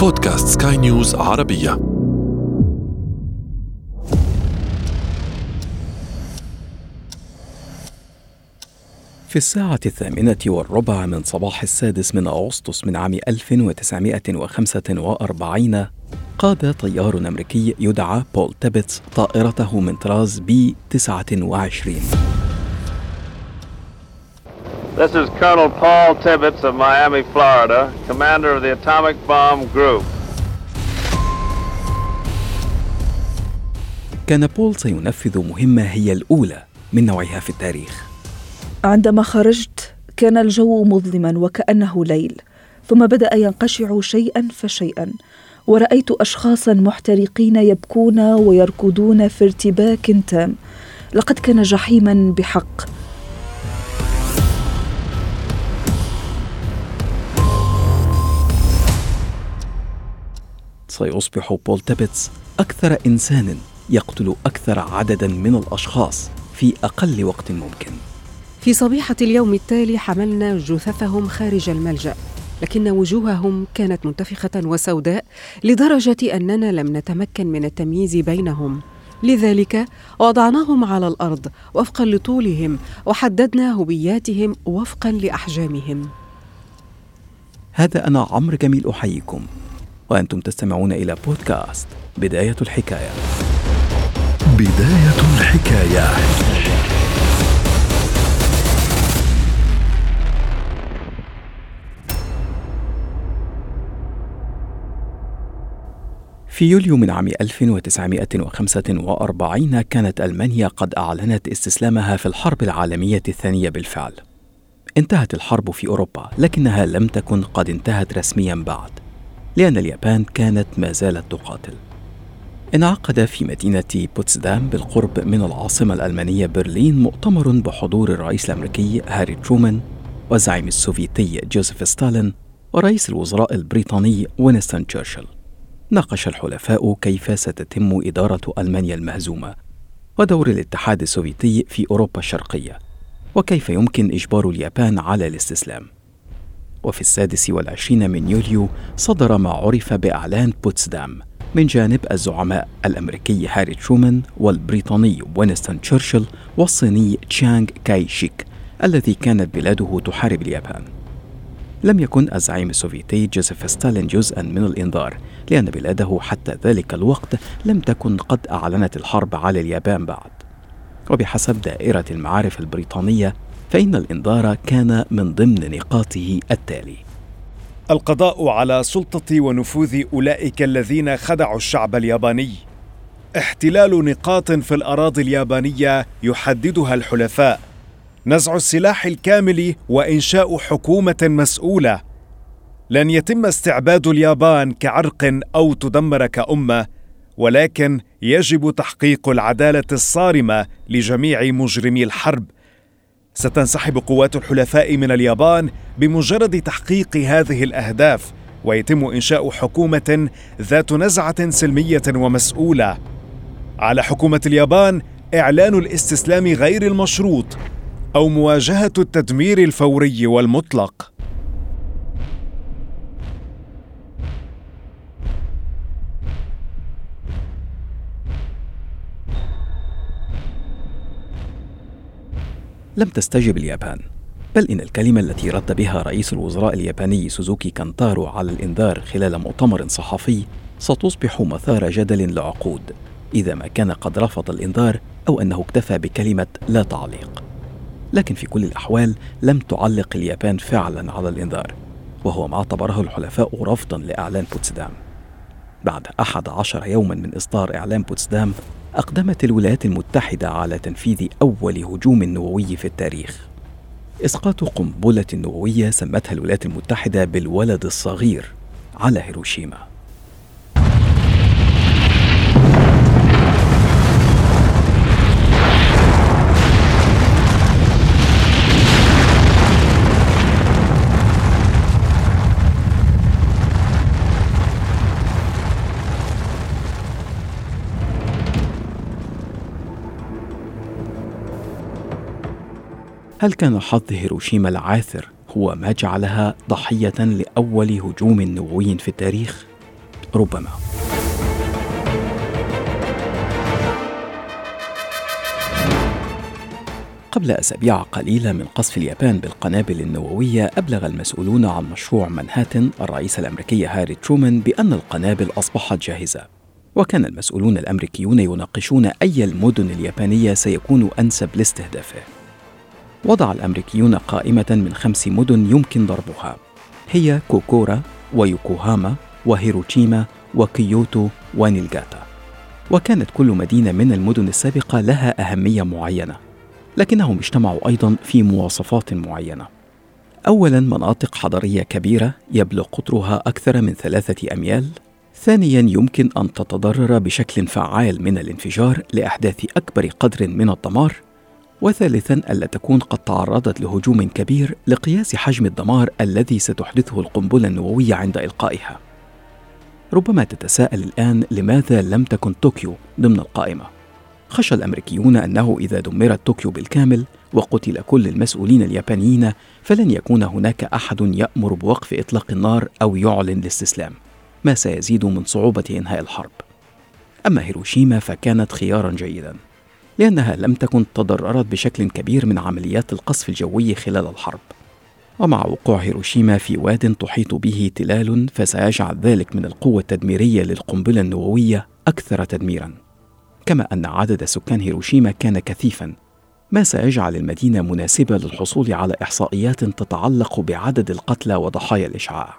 بودكاست سكاي نيوز عربية. في الساعة الثامنة والربع من صباح السادس من أغسطس من عام 1945 قاد طيار أمريكي يدعى بول تيبتس طائرته من طراز بي 29 This is Colonel Paul Tibbets of Miami, Florida, commander of the Atomic Bomb Group. كان بول سينفذ مهمة هي الأولى من نوعها في التاريخ عندما خرجت كان الجو مظلما وكأنه ليل ثم بدأ ينقشع شيئا فشيئا ورأيت أشخاصا محترقين يبكون ويركضون في ارتباك تام لقد كان جحيما بحق سيصبح بول تيبتس أكثر إنسان يقتل أكثر عددا من الأشخاص في أقل وقت ممكن. في صبيحة اليوم التالي حملنا جثثهم خارج الملجأ لكن وجوههم كانت منتفخة وسوداء لدرجة أننا لم نتمكن من التمييز بينهم. لذلك وضعناهم على الأرض وفقا لطولهم وحددنا هوياتهم وفقا لأحجامهم. هذا أنا عمرو جميل أحييكم. وأنتم تستمعون إلى بودكاست بداية الحكاية. بداية الحكاية. في يوليو من عام 1945 كانت ألمانيا قد أعلنت استسلامها في الحرب العالمية الثانية بالفعل. انتهت الحرب في أوروبا لكنها لم تكن قد انتهت رسميا بعد، لأن اليابان كانت ما زالت تقاتل. انعقد في مدينة بوتسدام بالقرب من العاصمة الألمانية برلين مؤتمر بحضور الرئيس الأمريكي هاري ترومان والزعيم السوفيتي جوزيف ستالين ورئيس الوزراء البريطاني وينستون تشرشل. ناقش الحلفاء كيف ستتم إدارة ألمانيا المهزومة ودور الاتحاد السوفيتي في أوروبا الشرقية وكيف يمكن إجبار اليابان على الاستسلام وفي السادس والعشرين من يوليو صدر ما عرف بإعلان بوتسدام من جانب الزعماء الأمريكي هاري ترومان والبريطاني وينستون تشرشل والصيني تشانغ كاي شيك الذي كانت بلاده تحارب اليابان. لم يكن الزعيم السوفيتي جوزيف ستالين جزءا من الإنذار لأن بلاده حتى ذلك الوقت لم تكن قد أعلنت الحرب على اليابان بعد. وبحسب دائرة المعارف البريطانية فإن الإنذار كان من ضمن نقاطه التالي. القضاء على سلطة ونفوذ أولئك الذين خدعوا الشعب الياباني. احتلال نقاط في الأراضي اليابانية يحددها الحلفاء. نزع السلاح الكامل وإنشاء حكومة مسؤولة. لن يتم استعباد اليابان كعرق أو تدمر كأمة ولكن يجب تحقيق العدالة الصارمة لجميع مجرمي الحرب. ستنسحب قوات الحلفاء من اليابان بمجرد تحقيق هذه الأهداف ويتم إنشاء حكومة ذات نزعة سلمية ومسؤولة. على حكومة اليابان إعلان الاستسلام غير المشروط أو مواجهة التدمير الفوري والمطلق. لم تستجب اليابان بل إن الكلمة التي رد بها رئيس الوزراء الياباني سوزوكي كانتارو على الإنذار خلال مؤتمر صحفي ستصبح مثار جدل لعقود إذا ما كان قد رفض الإنذار أو أنه اكتفى بكلمة لا تعليق. لكن في كل الأحوال لم تعلق اليابان فعلا على الإنذار وهو ما اعتبره الحلفاء رفضا لإعلان بوتسدام. بعد أحد عشر يوما من إصدار إعلان بوتسدام أقدمت الولايات المتحدة على تنفيذ أول هجوم نووي في التاريخ. إسقاط قنبلة نووية سمتها الولايات المتحدة بالولد الصغير على هيروشيما. هل كان حظ هيروشيما العاثر هو ما جعلها ضحية لأول هجوم نووي في التاريخ؟ ربما. قبل أسابيع قليلة من قصف اليابان بالقنابل النووية أبلغ المسؤولون عن مشروع منهاتن الرئيس الأمريكي هاري ترومان بأن القنابل أصبحت جاهزة. وكان المسؤولون الأمريكيون يناقشون أي المدن اليابانية سيكون أنسب لاستهدافه. وضع الأمريكيون قائمة من خمس مدن يمكن ضربها. هي كوكورا ويوكوهاما وهيروشيما وكيوتو ونيلغاتا. وكانت كل مدينة من المدن السابقة لها أهمية معينة لكنهم اجتمعوا أيضا في مواصفات معينة. اولا مناطق حضريه كبيرة يبلغ قطرها أكثر من ثلاثة أميال. ثانيا يمكن أن تتضرر بشكل فعال من الانفجار لأحداث أكبر قدر من الدمار. وثالثا ألا تكون قد تعرضت لهجوم كبير لقياس حجم الدمار الذي ستحدثه القنبلة النووية عند إلقائها. ربما تتساءل الآن لماذا لم تكن طوكيو ضمن القائمة. خشى الأمريكيون أنه إذا دمرت طوكيو بالكامل وقتل كل المسؤولين اليابانيين فلن يكون هناك أحد يأمر بوقف إطلاق النار أو يعلن الاستسلام ما سيزيد من صعوبة إنهاء الحرب. أما هيروشيما فكانت خيارا جيدا. لأنها لم تكن تضررت بشكل كبير من عمليات القصف الجوي خلال الحرب. ومع وقوع هيروشيما في واد تحيط به تلال فسيجعل ذلك من القوة التدميرية للقنبلة النووية أكثر تدميرا. كما أن عدد سكان هيروشيما كان كثيفا. ما سيجعل المدينة مناسبة للحصول على إحصائيات تتعلق بعدد القتلى وضحايا الإشعاع.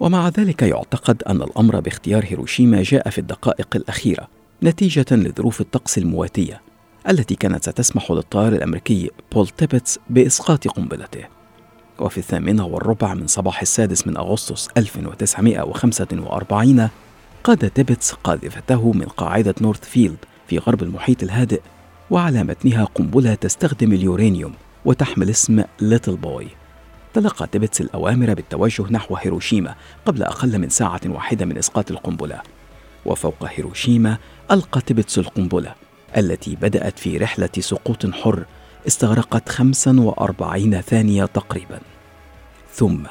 ومع ذلك يعتقد أن الأمر باختيار هيروشيما جاء في الدقائق الأخيرة. نتيجة لظروف الطقس المواتية التي كانت ستسمح للطيار الأمريكي بول تيبتس بإسقاط قنبلته. وفي الثامنة والربع من صباح السادس من أغسطس 1945 قاد تيبتس قاذفته من قاعدة نورث فيلد في غرب المحيط الهادئ وعلى متنها قنبلة تستخدم اليورانيوم وتحمل اسم ليتل بوي تلقى تيبتس الأوامر بالتوجه نحو هيروشيما قبل أقل من ساعة واحدة من إسقاط القنبلة وفوق هيروشيما ألقى تيبتس القنبلة التي بدأت في رحلة سقوط حر استغرقت 45 ثانية تقريبا. ثم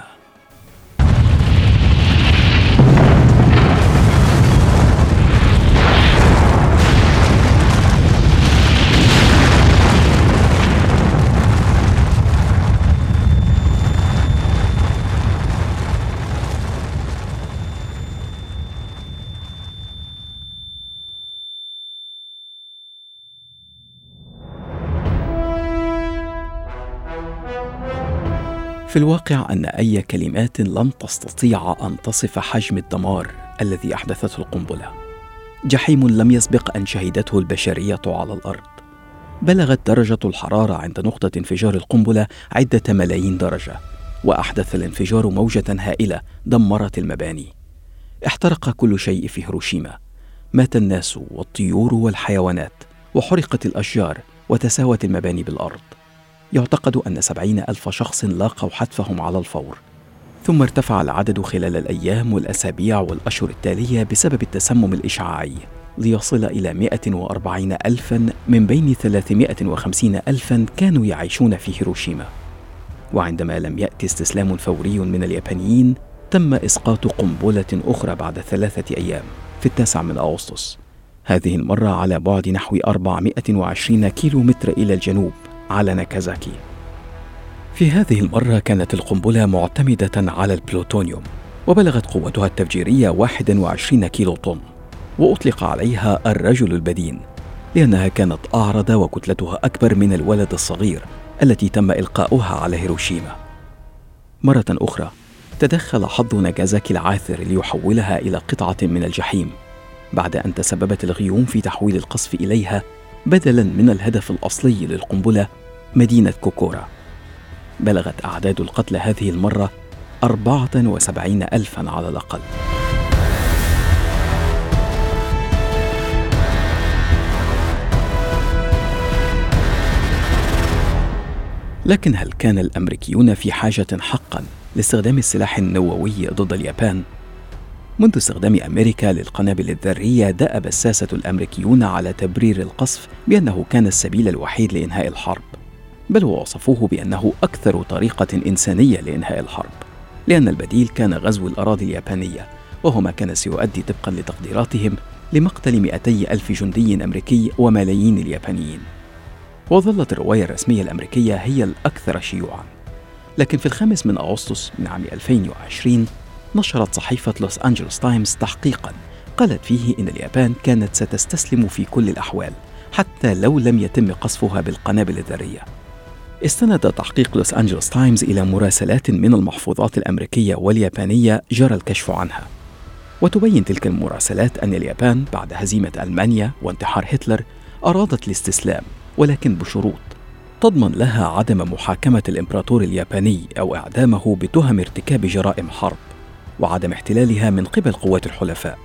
في الواقع أن أي كلمات لن تستطيع أن تصف حجم الدمار الذي أحدثته القنبلة. جحيم لم يسبق أن شهدته البشرية على الأرض. بلغت درجة الحرارة عند نقطة انفجار القنبلة عدة ملايين درجة وأحدث الانفجار موجة هائلة دمرت المباني. احترق كل شيء في هيروشيما. مات الناس والطيور والحيوانات وحرقت الأشجار وتساوت المباني بالأرض. يعتقد أن سبعين ألف شخص لاقوا حتفهم على الفور. ثم ارتفع العدد خلال الأيام والأسابيع والأشهر التالية بسبب التسمم الإشعاعي ليصل إلى 140 ألفا من بين 350 ألفا كانوا يعيشون في هيروشيما. وعندما لم يأتي استسلام فوري من اليابانيين تم إسقاط قنبلة أخرى بعد ثلاثة أيام في التاسع من أغسطس. هذه المرة على بعد نحو 420 كيلو متر إلى الجنوب. على ناكازاكي. في هذه المرة كانت القنبلة معتمدة على البلوتونيوم وبلغت قوتها التفجيرية 21 كيلو طن وأطلق عليها الرجل البدين لأنها كانت أعرض وكتلتها أكبر من الولد الصغير التي تم إلقاؤها على هيروشيما. مرة أخرى تدخل حظ ناجازاكي العاثر ليحولها إلى قطعة من الجحيم بعد أن تسببت الغيوم في تحويل القصف إليها بدلا من الهدف الأصلي للقنبلة مدينة كوكورا. بلغت أعداد القتلى هذه أربعة وسبعين ألفا على الأقل. لكن هل كان الأمريكيون في حاجة حقا لاستخدام السلاح النووي ضد اليابان؟ منذ استخدام أمريكا للقنابل الذرية دأب الساسه الأمريكيون على تبرير القصف بأنه كان السبيل الوحيد لإنهاء الحرب. بل ووصفوه بأنه أكثر طريقة إنسانية لإنهاء الحرب لأن البديل كان غزو الأراضي اليابانية وهو ما كان سيؤدي طبقا لتقديراتهم لمقتل 200 ألف جندي أمريكي وملايين اليابانيين. وظلت الرواية الرسمية الأمريكية هي الأكثر شيوعاً. لكن في الخامس من أغسطس من عام 2020 نشرت صحيفة لوس أنجلوس تايمز تحقيقاً قالت فيه إن اليابان كانت ستستسلم في كل الأحوال حتى لو لم يتم قصفها بالقنابل الذرية. استند تحقيق لوس أنجلوس تايمز إلى مراسلات من المحفوظات الأمريكية واليابانية جرى الكشف عنها. وتبين تلك المراسلات أن اليابان بعد هزيمة ألمانيا وانتحار هتلر أرادت الاستسلام ولكن بشروط. تضمن لها عدم محاكمة الإمبراطور الياباني أو إعدامه بتهم ارتكاب جرائم حرب. وعدم احتلالها من قبل قوات الحلفاء.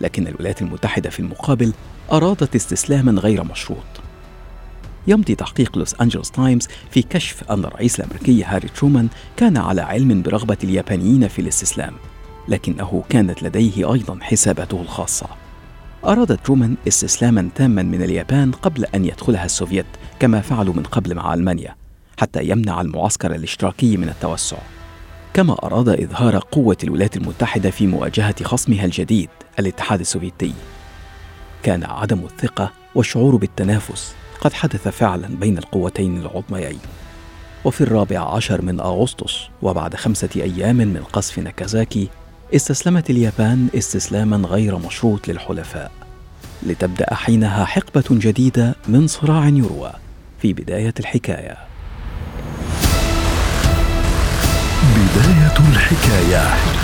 لكن الولايات المتحدة في المقابل أرادت استسلاما غير مشروط. يمضي تحقيق لوس أنجلوس تايمز في كشف أن الرئيس الأمريكي هاري ترومان كان على علم برغبة اليابانيين في الاستسلام لكنه كانت لديه أيضا حساباته الخاصة. أراد ترومان استسلاما تاما من اليابان قبل أن يدخلها السوفيت كما فعلوا من قبل مع ألمانيا حتى يمنع المعسكر الاشتراكي من التوسع. كما أراد إظهار قوة الولايات المتحدة في مواجهة خصمها الجديد الاتحاد السوفيتي. كان عدم الثقة والشعور بالتنافس قد حدث فعلا بين القوتين العظميين. وفي الرابع عشر من أغسطس وبعد خمسة أيام من قصف ناكازاكي استسلمت اليابان استسلاما غير مشروط للحلفاء لتبدأ حينها حقبة جديدة من صراع يروى في بداية الحكاية. بداية الحكاية.